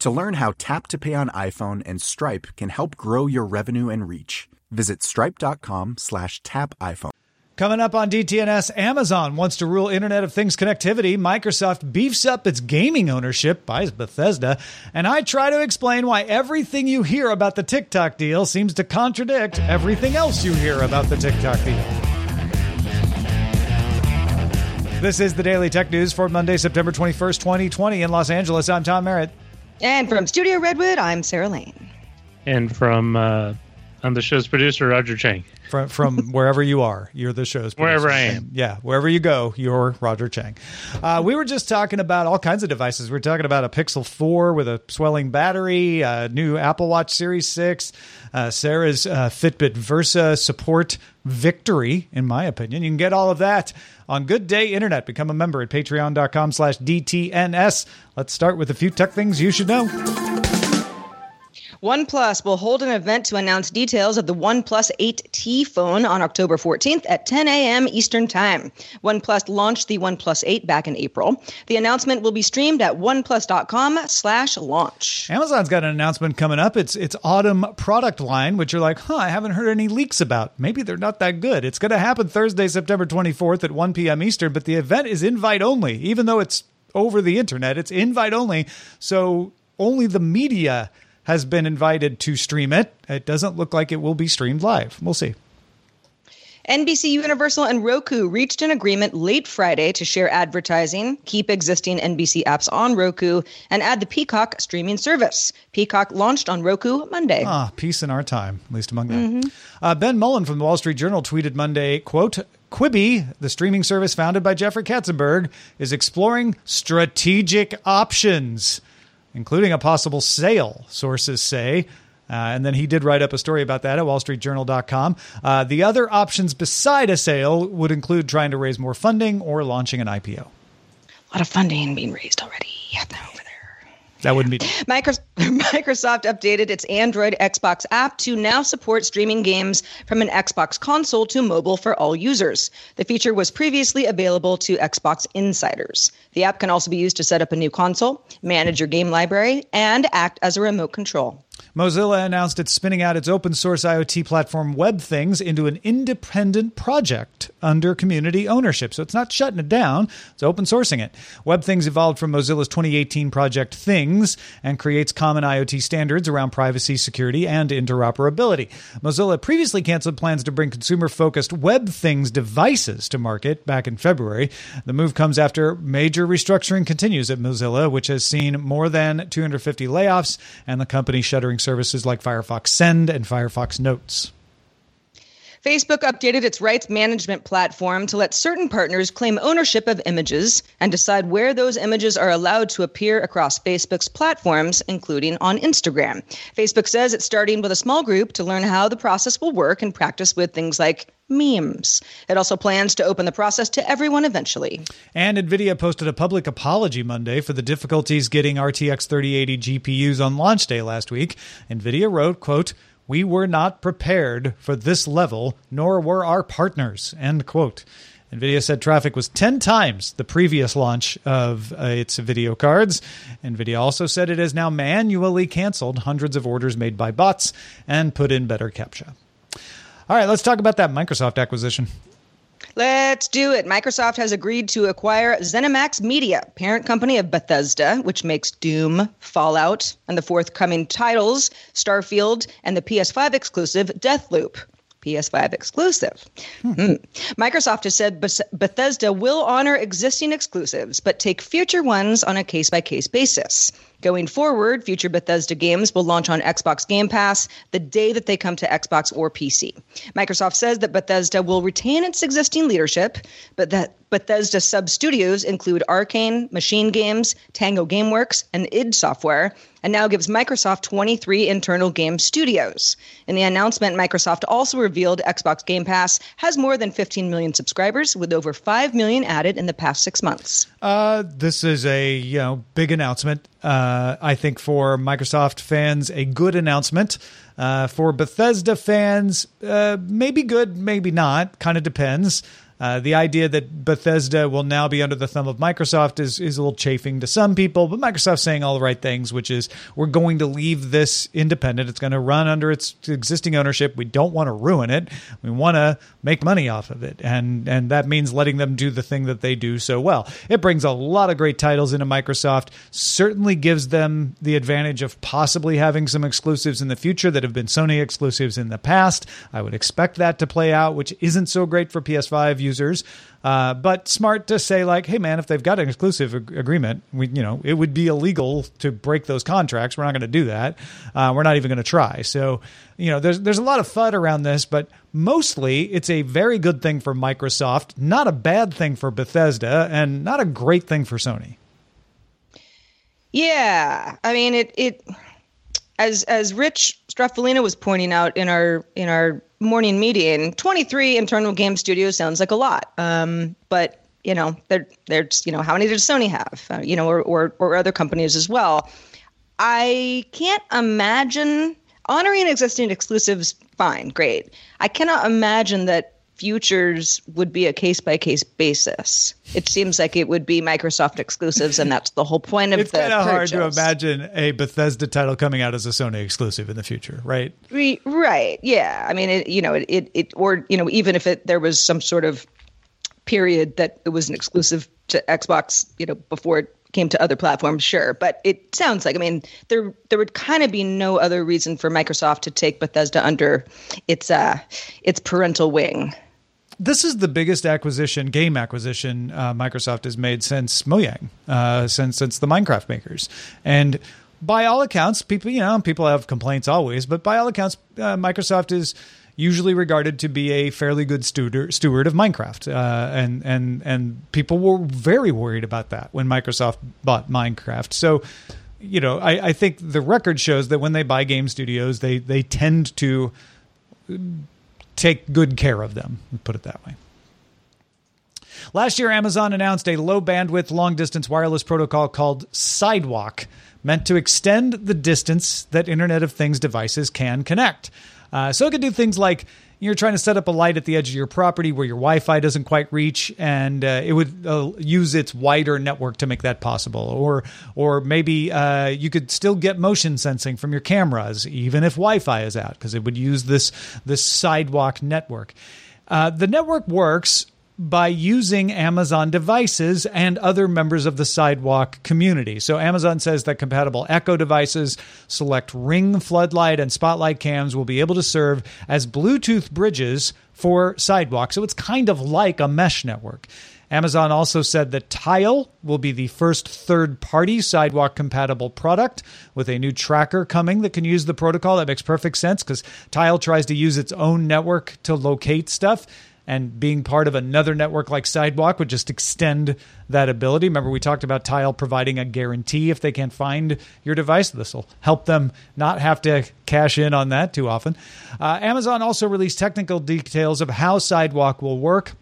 To learn how Tap to Pay on iPhone and Stripe can help grow your revenue and reach, visit stripe.com slash tap iPhone. Coming up on DTNS, Amazon wants to rule Internet of Things connectivity. Microsoft beefs up its gaming ownership, buys Bethesda. And I try to explain why everything you hear about the TikTok deal seems to contradict everything else you hear about the TikTok deal. This is the Daily Tech News for Monday, September 21st, 2020 in Los Angeles. I'm Tom Merritt. And from Studio Redwood, I'm Sarah Lane. And from uh, I'm the show's producer, Roger Chang. From, from wherever you are, you're the show's producer. Wherever I am. Yeah, wherever you go, you're Roger Chang. Uh, we were just talking about all kinds of devices. We are talking about a Pixel 4 with a swelling battery, a new Apple Watch Series 6, uh, Sarah's uh, Fitbit Versa support victory, in my opinion. You can get all of that on Good Day Internet. Become a member at patreon.com slash DTNS. Let's start with a few tech things you should know. OnePlus will hold an event to announce details of the OnePlus 8T phone on October 14th at 10 a.m. Eastern Time. OnePlus launched the OnePlus 8 back in April. The announcement will be streamed at oneplus.com/launch. Amazon's got an announcement coming up. It's its autumn product line, which you're like, huh, I haven't heard any leaks about. Maybe they're not that good. It's going to happen Thursday, September 24th at 1 p.m. Eastern, but the event is invite only, even though it's over the internet. It's invite only, so only the media has been invited to stream it. It doesn't look like it will be streamed live. We'll see. NBC Universal and Roku reached an agreement late Friday to share advertising, keep existing NBC apps on Roku, and add the Peacock streaming service. Peacock launched on Roku Monday. Ah, peace in our time, at least among them. Mm-hmm. Uh, ben Mullin from the Wall Street Journal tweeted Monday, quote, Quibi, the streaming service founded by Jeffrey Katzenberg, is exploring strategic options including a possible sale, sources say. Uh, and then he did write up a story about that at wallstreetjournal.com. Uh, the other options beside a sale would include trying to raise more funding or launching an IPO. A lot of funding being raised already over that wouldn't be. Microsoft updated its Android Xbox app to now support streaming games from an Xbox console to mobile for all users. The feature was previously available to Xbox insiders. The app can also be used to set up a new console, manage your game library, and act as a remote control. Mozilla announced it's spinning out its open source IoT platform WebThings into an independent project under community ownership. So it's not shutting it down, it's open sourcing it. WebThings evolved from Mozilla's 2018 project Things and creates common IoT standards around privacy, security, and interoperability. Mozilla previously canceled plans to bring consumer focused WebThings devices to market back in February. The move comes after major restructuring continues at Mozilla, which has seen more than 250 layoffs and the company shuttering services like Firefox Send and Firefox Notes. Facebook updated its rights management platform to let certain partners claim ownership of images and decide where those images are allowed to appear across Facebook's platforms, including on Instagram. Facebook says it's starting with a small group to learn how the process will work and practice with things like memes. It also plans to open the process to everyone eventually. And Nvidia posted a public apology Monday for the difficulties getting RTX 3080 GPUs on launch day last week. Nvidia wrote, quote, We were not prepared for this level, nor were our partners. End quote. NVIDIA said traffic was 10 times the previous launch of uh, its video cards. NVIDIA also said it has now manually canceled hundreds of orders made by bots and put in better CAPTCHA. All right, let's talk about that Microsoft acquisition. Let's do it. Microsoft has agreed to acquire ZeniMax Media, parent company of Bethesda, which makes Doom, Fallout, and the forthcoming titles Starfield and the PS5 exclusive Deathloop. PS5 exclusive. Hmm. Microsoft has said Bethesda will honor existing exclusives, but take future ones on a case by case basis. Going forward, future Bethesda games will launch on Xbox Game Pass the day that they come to Xbox or PC. Microsoft says that Bethesda will retain its existing leadership, but that Bethesda sub studios include Arkane, Machine Games, Tango Gameworks, and id Software, and now gives Microsoft 23 internal game studios. In the announcement, Microsoft also revealed Xbox Game Pass has more than 15 million subscribers, with over 5 million added in the past six months. Uh, this is a you know big announcement. Uh, I think for Microsoft fans, a good announcement. Uh, for Bethesda fans, uh, maybe good, maybe not. Kind of depends. Uh, the idea that Bethesda will now be under the thumb of Microsoft is, is a little chafing to some people, but Microsoft's saying all the right things, which is we're going to leave this independent. It's going to run under its existing ownership. We don't want to ruin it. We want to make money off of it. And, and that means letting them do the thing that they do so well. It brings a lot of great titles into Microsoft, certainly gives them the advantage of possibly having some exclusives in the future that have been Sony exclusives in the past. I would expect that to play out, which isn't so great for PS5 users. Uh, but smart to say like, hey man, if they've got an exclusive ag- agreement, we you know it would be illegal to break those contracts. We're not going to do that. Uh, we're not even going to try. So you know, there's there's a lot of fud around this, but mostly it's a very good thing for Microsoft, not a bad thing for Bethesda, and not a great thing for Sony. Yeah, I mean it it as as Rich Stroffolino was pointing out in our in our morning meeting, 23 internal game studios sounds like a lot. Um, but you know, they're, they're you know, how many does Sony have? Uh, you know, or, or, or other companies as well. I can't imagine honoring existing exclusives. Fine, great. I cannot imagine that futures would be a case by case basis. It seems like it would be Microsoft exclusives, and that's the whole point of it's the. It's kind of hard to imagine a Bethesda title coming out as a Sony exclusive in the future, right? Right. Yeah. I mean, it, you know, it, it, it, or you know, even if it there was some sort of period that it was an exclusive to Xbox, you know, before it came to other platforms, sure. But it sounds like, I mean, there there would kind of be no other reason for Microsoft to take Bethesda under its uh its parental wing this is the biggest acquisition, game acquisition, uh, Microsoft has made since Mojang, uh, since since the Minecraft makers, and by all accounts, people you know people have complaints always, but by all accounts, uh, Microsoft is usually regarded to be a fairly good steward, of Minecraft, uh, and and and people were very worried about that when Microsoft bought Minecraft. So, you know, I, I think the record shows that when they buy game studios, they they tend to take good care of them. Put it that way. Last year, Amazon announced a low bandwidth, long distance wireless protocol called Sidewalk, meant to extend the distance that Internet of Things devices can connect. Uh, so it could do things like you're trying to set up a light at the edge of your property where your Wi-Fi doesn't quite reach, and uh, it would uh, use its wider network to make that possible. Or, or maybe uh, you could still get motion sensing from your cameras, even if Wi-Fi is out, because it would use this this sidewalk network. Uh, the network works by using Amazon devices and other members of the Sidewalk community. So Amazon says that compatible Echo devices, select Ring floodlight and spotlight cams will be able to serve as Bluetooth bridges for Sidewalk. So it's kind of like a mesh network. Amazon also said that Tile will be the first third party sidewalk compatible product with a new tracker coming that can use the protocol. That makes perfect sense because Tile tries to use its own network to locate stuff and being part of another network like Sidewalk would just extend that ability. Remember, we talked about Tile providing a guarantee if they can't find your device. This will help them not have to cash in on that too often. Uh, Amazon also released technical details of how Sidewalk will work.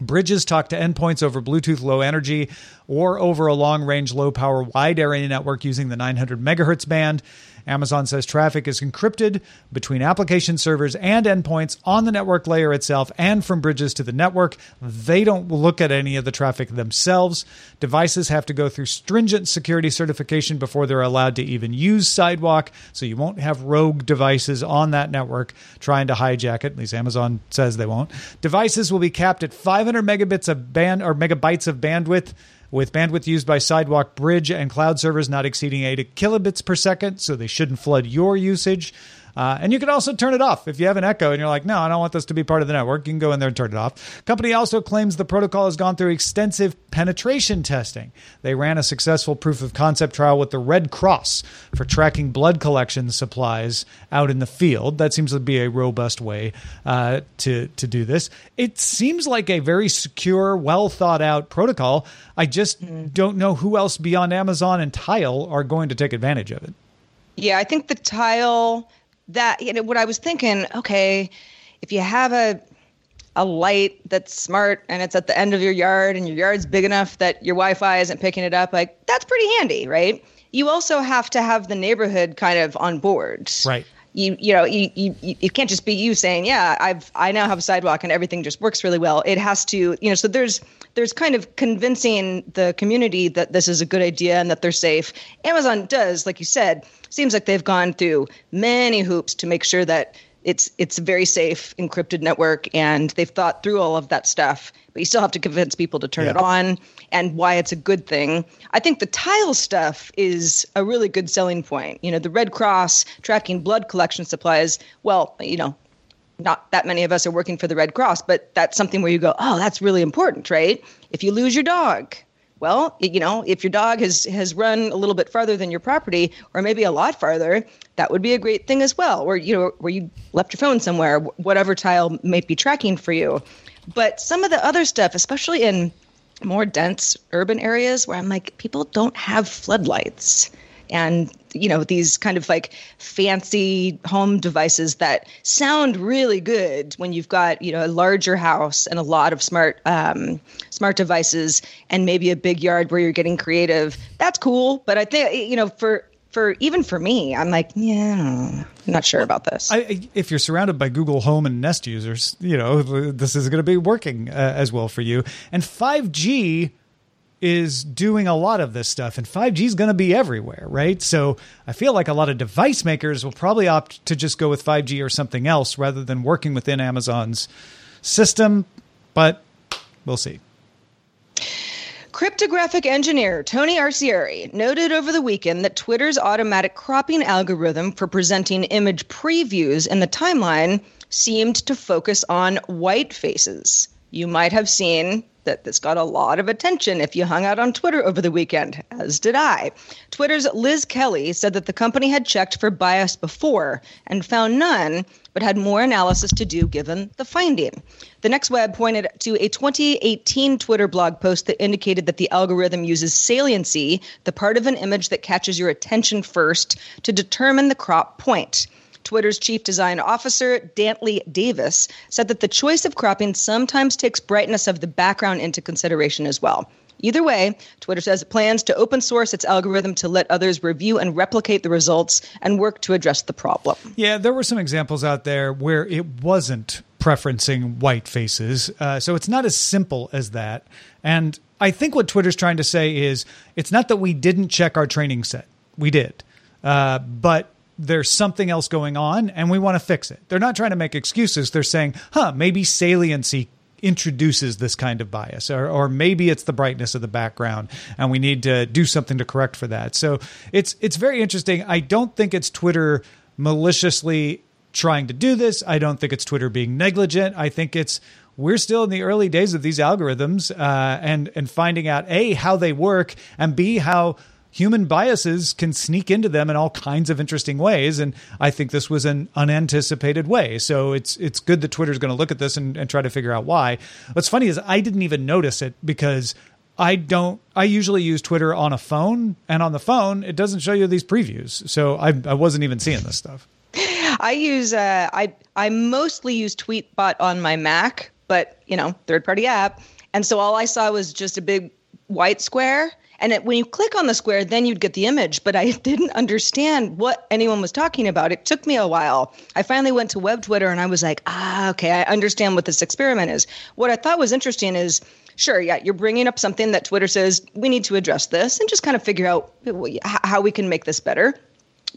Bridges talk to endpoints over Bluetooth low energy or over a long range, low power, wide area network using the 900 megahertz band. Amazon says traffic is encrypted between application servers and endpoints on the network layer itself and from bridges to the network. They don't look at any of the traffic themselves. Devices have to go through stringent security certification before they're allowed to even use Sidewalk, so you won't have rogue devices on that network trying to hijack it. At least Amazon says they won't. Devices will be capped at 500 megabits of band or megabytes of bandwidth with bandwidth used by Sidewalk Bridge and cloud servers not exceeding 80 kilobits per second, so they shouldn't flood your usage. Uh, and you can also turn it off if you have an Echo and you're like, no, I don't want this to be part of the network. You can go in there and turn it off. Company also claims the protocol has gone through extensive penetration testing. They ran a successful proof of concept trial with the Red Cross for tracking blood collection supplies out in the field. That seems to be a robust way uh, to to do this. It seems like a very secure, well thought out protocol. I just mm. don't know who else beyond Amazon and Tile are going to take advantage of it. Yeah, I think the Tile that you know what I was thinking. Okay, if you have a a light that's smart and it's at the end of your yard and your yard's big enough that your Wi-Fi isn't picking it up, like that's pretty handy, right? You also have to have the neighborhood kind of on board, right? You you know you, you it can't just be you saying yeah I've I now have a sidewalk and everything just works really well. It has to you know so there's there's kind of convincing the community that this is a good idea and that they're safe. Amazon does, like you said, seems like they've gone through many hoops to make sure that it's it's a very safe encrypted network and they've thought through all of that stuff but you still have to convince people to turn yeah. it on and why it's a good thing. I think the tile stuff is a really good selling point. You know the red cross tracking blood collection supplies well you know not that many of us are working for the red cross but that's something where you go oh that's really important right? If you lose your dog well, you know, if your dog has has run a little bit farther than your property, or maybe a lot farther, that would be a great thing as well. Or you know, where you left your phone somewhere, whatever tile might be tracking for you. But some of the other stuff, especially in more dense urban areas, where I'm like, people don't have floodlights and you know these kind of like fancy home devices that sound really good when you've got you know a larger house and a lot of smart um, smart devices and maybe a big yard where you're getting creative that's cool but i think you know for for even for me, I'm like, yeah, I'm not sure about this. I, if you're surrounded by Google Home and Nest users, you know this is going to be working uh, as well for you. And 5G is doing a lot of this stuff, and 5G is going to be everywhere, right? So I feel like a lot of device makers will probably opt to just go with 5G or something else rather than working within Amazon's system, but we'll see. Cryptographic engineer Tony Arcieri noted over the weekend that Twitter's automatic cropping algorithm for presenting image previews in the timeline seemed to focus on white faces. You might have seen that this got a lot of attention if you hung out on Twitter over the weekend, as did I. Twitter's Liz Kelly said that the company had checked for bias before and found none, but had more analysis to do given the finding. The next web pointed to a 2018 Twitter blog post that indicated that the algorithm uses saliency, the part of an image that catches your attention first, to determine the crop point. Twitter's chief design officer, Dantley Davis, said that the choice of cropping sometimes takes brightness of the background into consideration as well. Either way, Twitter says it plans to open source its algorithm to let others review and replicate the results and work to address the problem. Yeah, there were some examples out there where it wasn't preferencing white faces. Uh, so it's not as simple as that. And I think what Twitter's trying to say is it's not that we didn't check our training set, we did. Uh, but there's something else going on and we want to fix it. They're not trying to make excuses. They're saying, huh, maybe saliency introduces this kind of bias or, or maybe it's the brightness of the background and we need to do something to correct for that so it's it's very interesting i don't think it's twitter maliciously trying to do this i don't think it's twitter being negligent i think it's we're still in the early days of these algorithms uh, and and finding out a how they work and b how human biases can sneak into them in all kinds of interesting ways. And I think this was an unanticipated way. So it's it's good that Twitter's going to look at this and, and try to figure out why. What's funny is I didn't even notice it because I don't. I usually use Twitter on a phone, and on the phone, it doesn't show you these previews. So I, I wasn't even seeing this stuff. I use uh, I I mostly use Tweetbot on my Mac, but you know, third party app, and so all I saw was just a big white square, And it, when you click on the square, then you'd get the image. But I didn't understand what anyone was talking about. It took me a while. I finally went to web Twitter and I was like, ah, okay, I understand what this experiment is. What I thought was interesting is sure, yeah, you're bringing up something that Twitter says we need to address this and just kind of figure out how we can make this better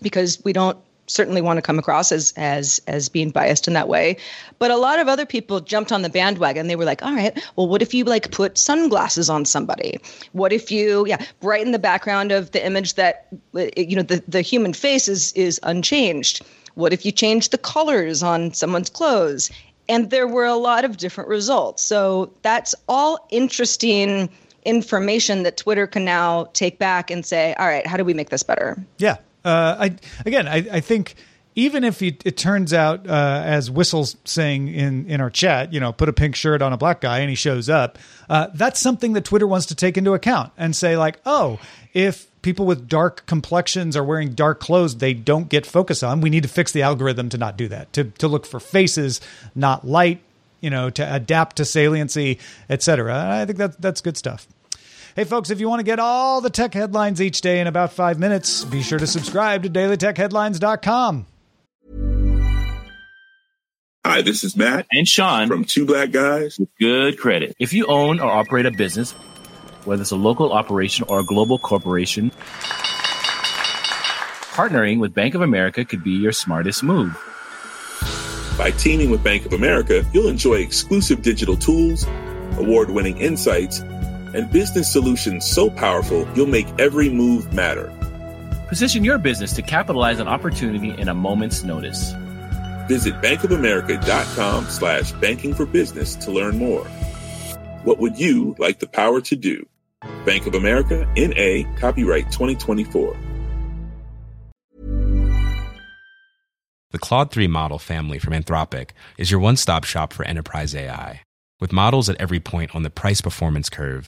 because we don't certainly want to come across as as as being biased in that way. But a lot of other people jumped on the bandwagon. They were like all right well what if you like put sunglasses on somebody? What if you yeah brighten the background of the image that you know the, the human face is is unchanged? What if you change the colors on someone's clothes? And there were a lot of different results. So that's all interesting information that twitter can now take back and say all right how do we make this better? Yeah uh, I again, I, I think even if it, it turns out, uh, as Whistle's saying in, in our chat, you know, put a pink shirt on a black guy and he shows up, uh, that's something that Twitter wants to take into account and say, like, oh, if people with dark complexions are wearing dark clothes, they don't get focus on. We need to fix the algorithm to not do that, to, to look for faces, not light, you know, to adapt to saliency, etc. I think that that's good stuff. Hey, folks, if you want to get all the tech headlines each day in about five minutes, be sure to subscribe to dailytechheadlines.com. Hi, this is Matt and Sean from Two Black Guys with Good Credit. If you own or operate a business, whether it's a local operation or a global corporation, partnering with Bank of America could be your smartest move. By teaming with Bank of America, you'll enjoy exclusive digital tools, award winning insights, and business solutions so powerful you'll make every move matter. Position your business to capitalize on opportunity in a moment's notice. Visit bankofamerica.com slash banking for business to learn more. What would you like the power to do? Bank of America, N.A., copyright 2024. The Claude 3 model family from Anthropic is your one stop shop for enterprise AI. With models at every point on the price performance curve,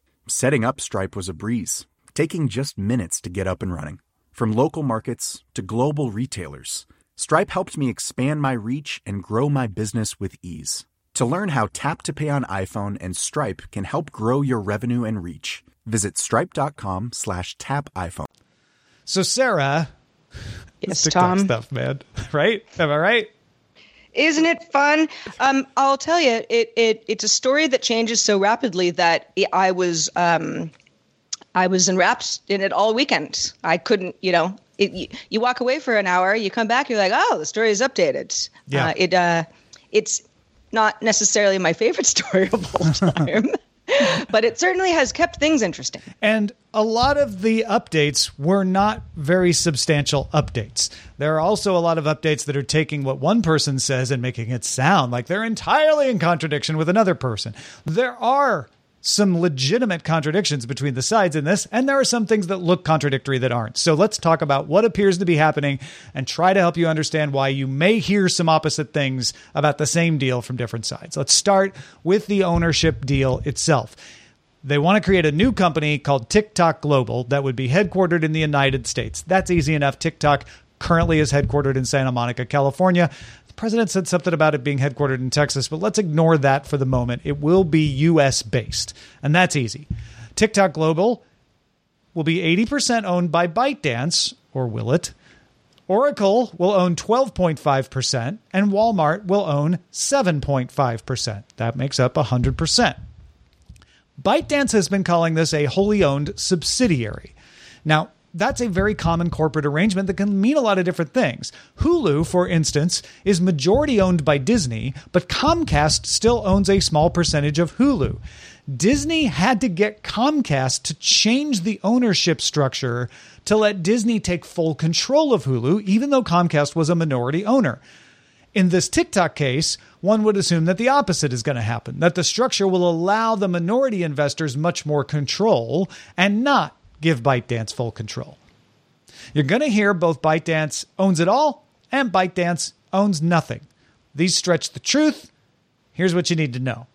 Setting up Stripe was a breeze, taking just minutes to get up and running. From local markets to global retailers, Stripe helped me expand my reach and grow my business with ease. To learn how Tap to Pay on iPhone and Stripe can help grow your revenue and reach, visit stripe.com slash tap iPhone. So, Sarah, yes, TikTok Tom. stuff, man. Right? Am I right? Isn't it fun? Um, I'll tell you, it, it it's a story that changes so rapidly that I was um, I was enwrapped in it all weekend. I couldn't, you know, it, you, you, walk away for an hour, you come back, you're like, oh, the story is updated. Yeah. Uh, it uh, it's not necessarily my favorite story of all time. but it certainly has kept things interesting. And a lot of the updates were not very substantial updates. There are also a lot of updates that are taking what one person says and making it sound like they're entirely in contradiction with another person. There are some legitimate contradictions between the sides in this, and there are some things that look contradictory that aren't. So let's talk about what appears to be happening and try to help you understand why you may hear some opposite things about the same deal from different sides. Let's start with the ownership deal itself. They want to create a new company called TikTok Global that would be headquartered in the United States. That's easy enough. TikTok currently is headquartered in Santa Monica, California. The president said something about it being headquartered in Texas, but let's ignore that for the moment. It will be US based, and that's easy. TikTok Global will be 80% owned by ByteDance, or will it? Oracle will own 12.5%, and Walmart will own 7.5%. That makes up 100%. ByteDance has been calling this a wholly owned subsidiary. Now, that's a very common corporate arrangement that can mean a lot of different things. Hulu, for instance, is majority owned by Disney, but Comcast still owns a small percentage of Hulu. Disney had to get Comcast to change the ownership structure to let Disney take full control of Hulu, even though Comcast was a minority owner. In this TikTok case, one would assume that the opposite is going to happen, that the structure will allow the minority investors much more control and not give ByteDance full control. You're going to hear both ByteDance owns it all and ByteDance owns nothing. These stretch the truth. Here's what you need to know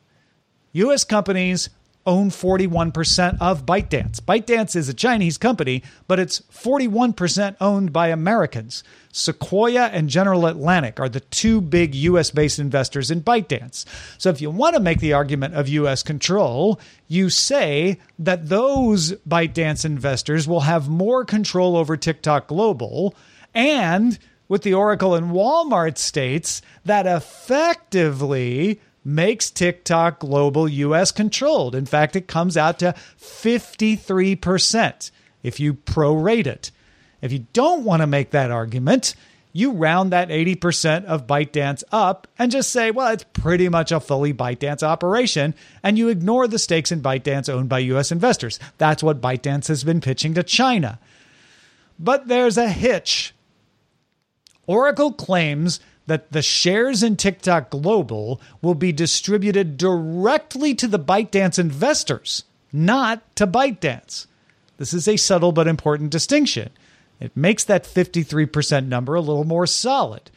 US companies own 41% of ByteDance. ByteDance is a Chinese company, but it's 41% owned by Americans. Sequoia and General Atlantic are the two big US based investors in ByteDance. So if you want to make the argument of US control, you say that those ByteDance investors will have more control over TikTok Global and with the Oracle and Walmart states that effectively makes TikTok global US controlled. In fact, it comes out to 53% if you prorate it. If you don't want to make that argument, you round that 80% of ByteDance up and just say, well, it's pretty much a fully ByteDance operation, and you ignore the stakes in ByteDance owned by US investors. That's what ByteDance has been pitching to China. But there's a hitch. Oracle claims that the shares in TikTok Global will be distributed directly to the ByteDance investors, not to ByteDance. This is a subtle but important distinction. It makes that 53% number a little more solid.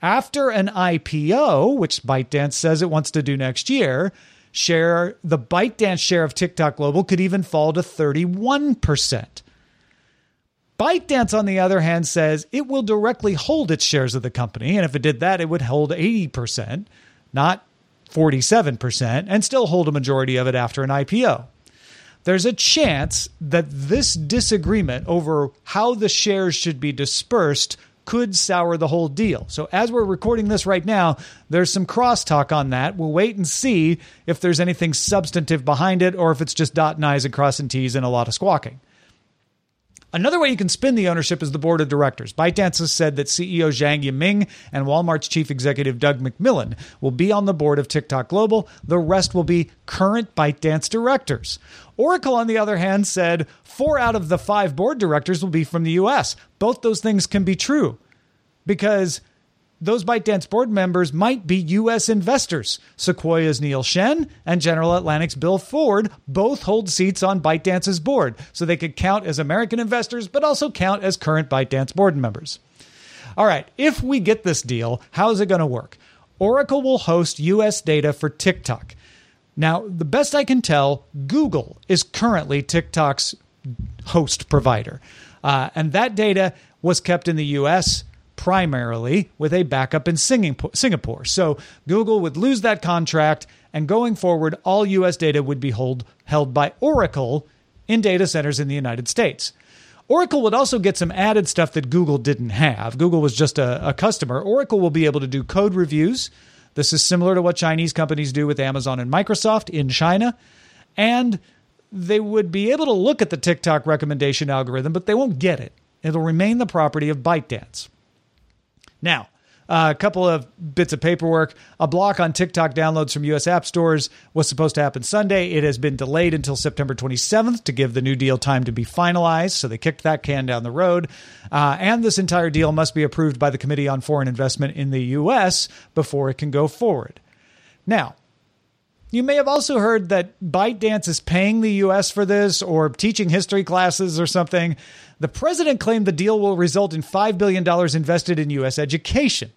After an IPO, which ByteDance says it wants to do next year, share the ByteDance share of TikTok Global could even fall to 31%. ByteDance, on the other hand, says it will directly hold its shares of the company. And if it did that, it would hold 80%, not 47%, and still hold a majority of it after an IPO. There's a chance that this disagreement over how the shares should be dispersed could sour the whole deal. So, as we're recording this right now, there's some crosstalk on that. We'll wait and see if there's anything substantive behind it or if it's just dotting I's and crossing T's and a lot of squawking. Another way you can spin the ownership is the board of directors. ByteDance has said that CEO Zhang Yiming and Walmart's chief executive Doug McMillon will be on the board of TikTok Global. The rest will be current ByteDance directors. Oracle, on the other hand, said four out of the five board directors will be from the US. Both those things can be true because those ByteDance board members might be U.S. investors. Sequoia's Neil Shen and General Atlantic's Bill Ford both hold seats on ByteDance's board, so they could count as American investors, but also count as current ByteDance board members. All right, if we get this deal, how's it going to work? Oracle will host U.S. data for TikTok. Now, the best I can tell, Google is currently TikTok's host provider. Uh, and that data was kept in the US primarily with a backup in Singapore. So Google would lose that contract, and going forward, all US data would be hold, held by Oracle in data centers in the United States. Oracle would also get some added stuff that Google didn't have. Google was just a, a customer. Oracle will be able to do code reviews. This is similar to what Chinese companies do with Amazon and Microsoft in China. And they would be able to look at the TikTok recommendation algorithm, but they won't get it. It'll remain the property of ByteDance. Now, uh, a couple of bits of paperwork. A block on TikTok downloads from U.S. app stores was supposed to happen Sunday. It has been delayed until September 27th to give the new deal time to be finalized. So they kicked that can down the road. Uh, and this entire deal must be approved by the Committee on Foreign Investment in the U.S. before it can go forward. Now, you may have also heard that ByteDance is paying the U.S. for this or teaching history classes or something. The president claimed the deal will result in $5 billion invested in U.S. education.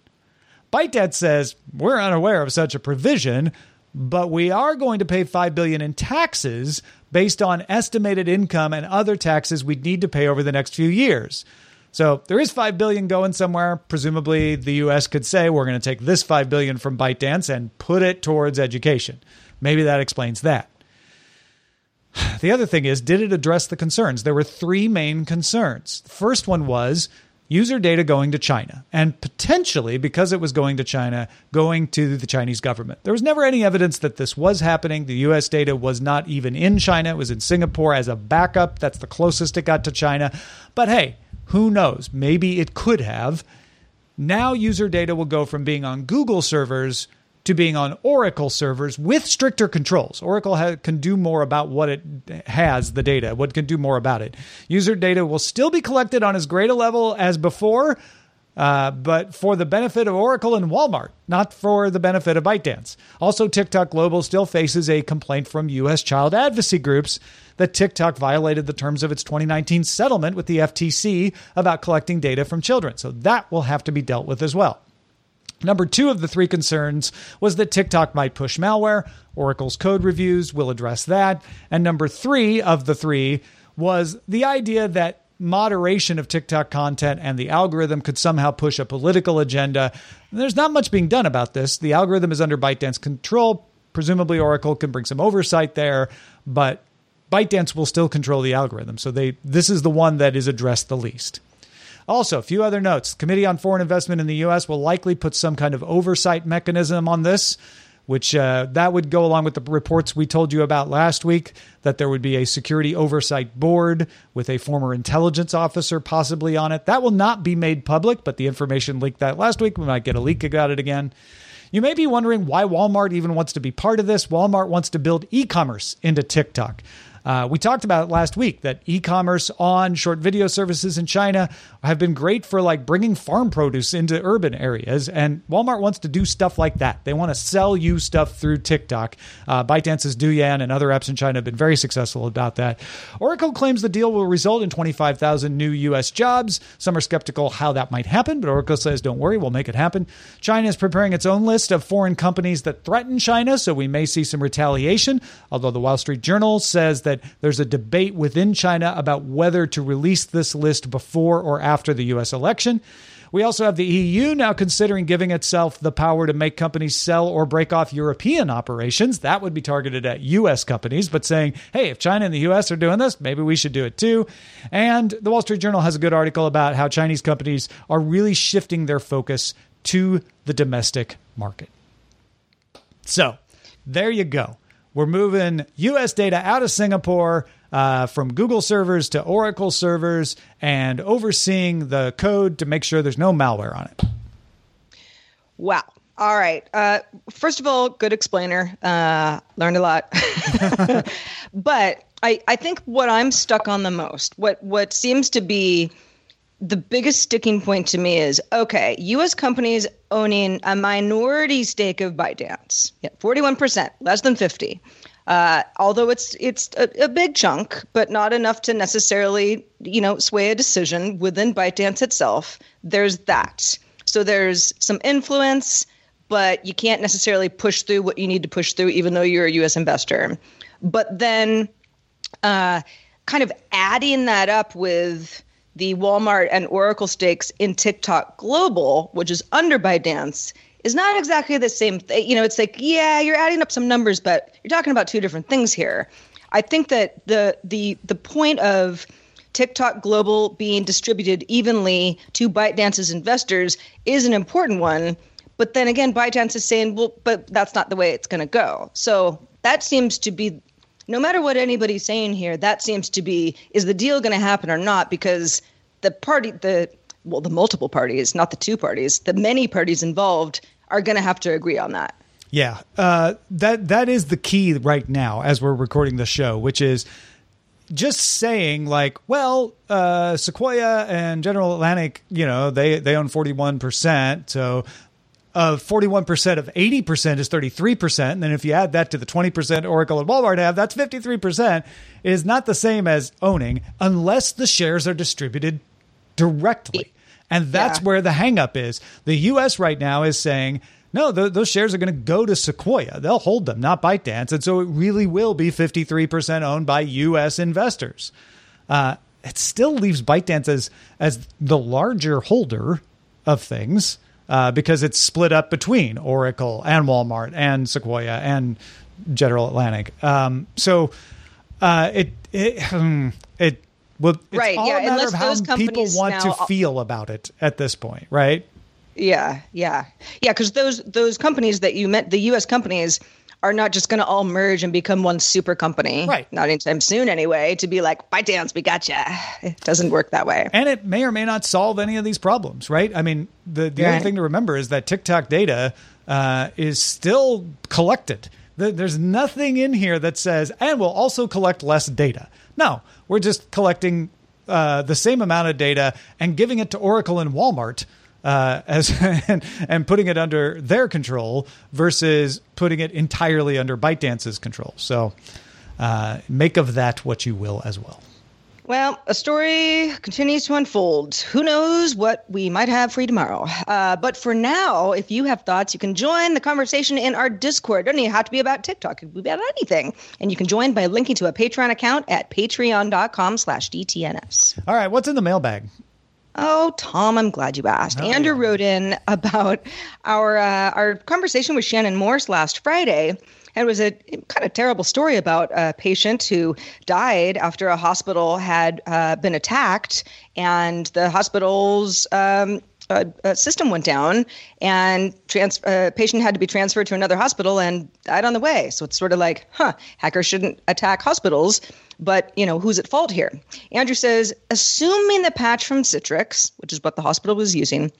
ByteDance says, we're unaware of such a provision, but we are going to pay 5 billion in taxes based on estimated income and other taxes we'd need to pay over the next few years. So there is 5 billion going somewhere. Presumably the US could say we're going to take this 5 billion from ByteDance and put it towards education. Maybe that explains that. The other thing is, did it address the concerns? There were three main concerns. The first one was user data going to China, and potentially, because it was going to China, going to the Chinese government. There was never any evidence that this was happening. The US data was not even in China, it was in Singapore as a backup. That's the closest it got to China. But hey, who knows? Maybe it could have. Now, user data will go from being on Google servers to being on Oracle servers with stricter controls. Oracle ha- can do more about what it has, the data, what can do more about it. User data will still be collected on as great a level as before, uh, but for the benefit of Oracle and Walmart, not for the benefit of ByteDance. Also, TikTok Global still faces a complaint from U.S. child advocacy groups that TikTok violated the terms of its 2019 settlement with the FTC about collecting data from children. So that will have to be dealt with as well. Number two of the three concerns was that TikTok might push malware. Oracle's code reviews will address that. And number three of the three was the idea that moderation of TikTok content and the algorithm could somehow push a political agenda. There's not much being done about this. The algorithm is under ByteDance control. Presumably, Oracle can bring some oversight there, but ByteDance will still control the algorithm. So they this is the one that is addressed the least. Also, a few other notes. The Committee on Foreign Investment in the U.S. will likely put some kind of oversight mechanism on this, which uh, that would go along with the reports we told you about last week that there would be a security oversight board with a former intelligence officer possibly on it. That will not be made public, but the information leaked that last week. We might get a leak about it again. You may be wondering why Walmart even wants to be part of this. Walmart wants to build e commerce into TikTok. Uh, we talked about last week that e-commerce on short video services in China have been great for like bringing farm produce into urban areas, and Walmart wants to do stuff like that. They want to sell you stuff through TikTok. Uh, ByteDance's Douyin and other apps in China have been very successful about that. Oracle claims the deal will result in 25,000 new U.S. jobs. Some are skeptical how that might happen, but Oracle says, "Don't worry, we'll make it happen." China is preparing its own list of foreign companies that threaten China, so we may see some retaliation. Although the Wall Street Journal says that that there's a debate within China about whether to release this list before or after the U.S. election. We also have the EU now considering giving itself the power to make companies sell or break off European operations. That would be targeted at US companies, but saying, hey, if China and the US are doing this, maybe we should do it too. And the Wall Street Journal has a good article about how Chinese companies are really shifting their focus to the domestic market. So there you go. We're moving US data out of Singapore uh, from Google servers to Oracle servers and overseeing the code to make sure there's no malware on it. Wow. All right. Uh, first of all, good explainer. Uh, learned a lot. but I, I think what I'm stuck on the most, what what seems to be the biggest sticking point to me is okay, US companies owning a minority stake of ByteDance. Yeah, 41%, less than 50. Uh, although it's it's a, a, big chunk, but not enough to necessarily, you know, sway a decision within ByteDance itself. There's that. So there's some influence, but you can't necessarily push through what you need to push through, even though you're a U.S. investor. But then, uh, kind of adding that up with the Walmart and Oracle stakes in TikTok Global, which is under ByteDance, is not exactly the same thing. You know, it's like, yeah, you're adding up some numbers, but you're talking about two different things here. I think that the the the point of TikTok Global being distributed evenly to ByteDance's investors is an important one. But then again, ByteDance is saying, well, but that's not the way it's going to go. So that seems to be no matter what anybody's saying here, that seems to be is the deal going to happen or not? Because the party, the well, the multiple parties, not the two parties, the many parties involved are going to have to agree on that. Yeah, uh, that that is the key right now as we're recording the show, which is just saying like, well, uh, Sequoia and General Atlantic, you know, they they own forty one percent, so of 41% of 80% is 33%. And then if you add that to the 20% Oracle and Walmart have, that's 53%, is not the same as owning unless the shares are distributed directly. And that's yeah. where the hangup is. The US right now is saying, no, th- those shares are going to go to Sequoia. They'll hold them, not ByteDance. And so it really will be 53% owned by US investors. Uh, it still leaves ByteDance as, as the larger holder of things uh, because it's split up between Oracle and Walmart and Sequoia and General Atlantic. Um, so uh, it it hmm, it Well, it's Right, all yeah, a matter unless of how people want to feel about it at this point, right? Yeah, yeah, yeah. Because those those companies that you met, the U.S. companies, are not just going to all merge and become one super company. Right. Not anytime soon, anyway. To be like, ByteDance, we gotcha. It doesn't work that way. And it may or may not solve any of these problems, right? I mean, the, the other Right. thing to remember is that TikTok data uh, is still collected. There's nothing in here that says, and we'll also collect less data. No, we're just collecting uh, the same amount of data and giving it to Oracle and Walmart. Uh, as and, and putting it under their control versus putting it entirely under ByteDance's control. So uh, make of that what you will as well. Well, a story continues to unfold. Who knows what we might have for you tomorrow? Uh, but for now, if you have thoughts, you can join the conversation in our Discord. Doesn't even have to be about TikTok. It could be about anything. And you can join by linking to a Patreon account at patreon.com slash DTNS. All right, what's in the mailbag? Oh, Tom, I'm glad you asked. Andrew wrote in about our uh, our conversation with Shannon Morse last Friday. And it was a kind of terrible story about a patient who died after a hospital had uh, been attacked, and the hospital's um, uh, uh, system went down, and trans- uh, patient had to be transferred to another hospital and died on the way. So it's sort of like, huh, hackers shouldn't attack hospitals, but you know who's at fault here? Andrew says, assuming the patch from Citrix, which is what the hospital was using,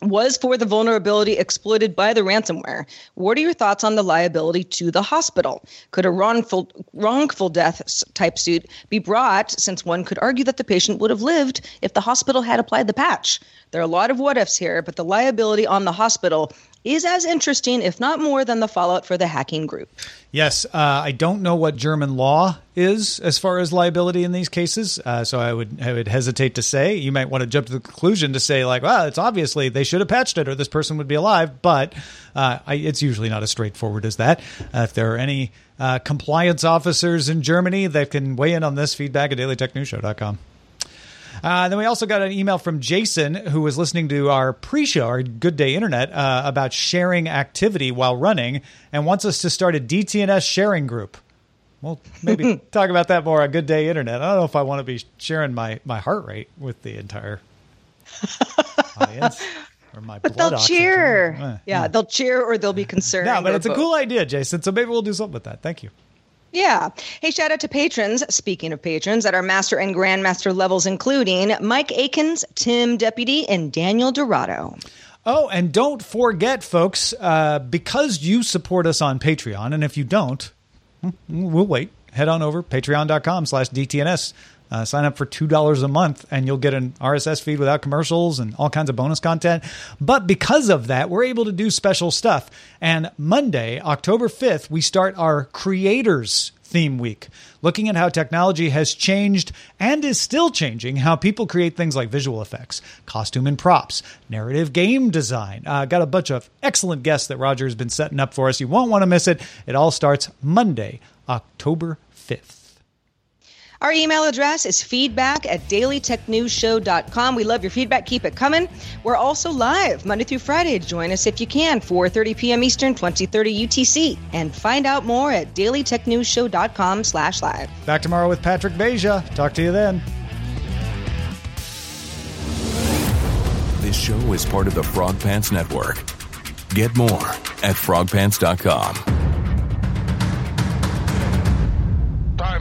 was for the vulnerability exploited by the ransomware. What are your thoughts on the liability to the hospital? Could a wrongful wrongful death type suit be brought since one could argue that the patient would have lived if the hospital had applied the patch? There are a lot of what ifs here, but the liability on the hospital is as interesting, if not more, than the fallout for the hacking group. Yes, uh, I don't know what German law is as far as liability in these cases, uh, so I would I would hesitate to say. You might want to jump to the conclusion to say like, well, it's obviously they should have patched it, or this person would be alive. But uh, I, it's usually not as straightforward as that. Uh, if there are any uh, compliance officers in Germany that can weigh in on this, feedback at dailytechnewsshow.com. Uh, then we also got an email from Jason, who was listening to our pre-show, our Good Day Internet, uh, about sharing activity while running, and wants us to start a DTNS sharing group. Well, maybe talk about that more on Good Day Internet. I don't know if I want to be sharing my, my heart rate with the entire audience or my But blood they'll oxygen. cheer. Eh, Yeah, they'll cheer or they'll be concerned. No, but it's a cool idea, Jason. So maybe we'll do something with that. Thank you. Yeah. Hey, shout out to patrons. Speaking of patrons, at our master and grandmaster levels, including Mike Akins, Tim Deputy, and Daniel Dorado. Oh, and don't forget, folks, uh, because you support us on Patreon, and if you don't, hmm, we'll wait. Head on over patreon.com slash DTNS. Uh, sign up for $2 a month and you'll get an RSS feed without commercials and all kinds of bonus content. But because of that, we're able to do special stuff. And Monday, October 5th, we start our Creators Theme Week, looking at how technology has changed and is still changing how people create things like visual effects, costume and props, narrative game design. Uh, got a bunch of excellent guests that Roger has been setting up for us. You won't want to miss it. It all starts Monday, October 5th. Our email address is feedback at dailytechnewsshow.com. We love your feedback. Keep it coming. We're also live Monday through Friday. Join us if you can, 4.30 p.m. Eastern, 2030 UTC. And find out more at dailytechnewsshow.com slash live. Back tomorrow with Patrick Beja. Talk to you then. This show is part of the Frog Pants Network. Get more at frogpants.com.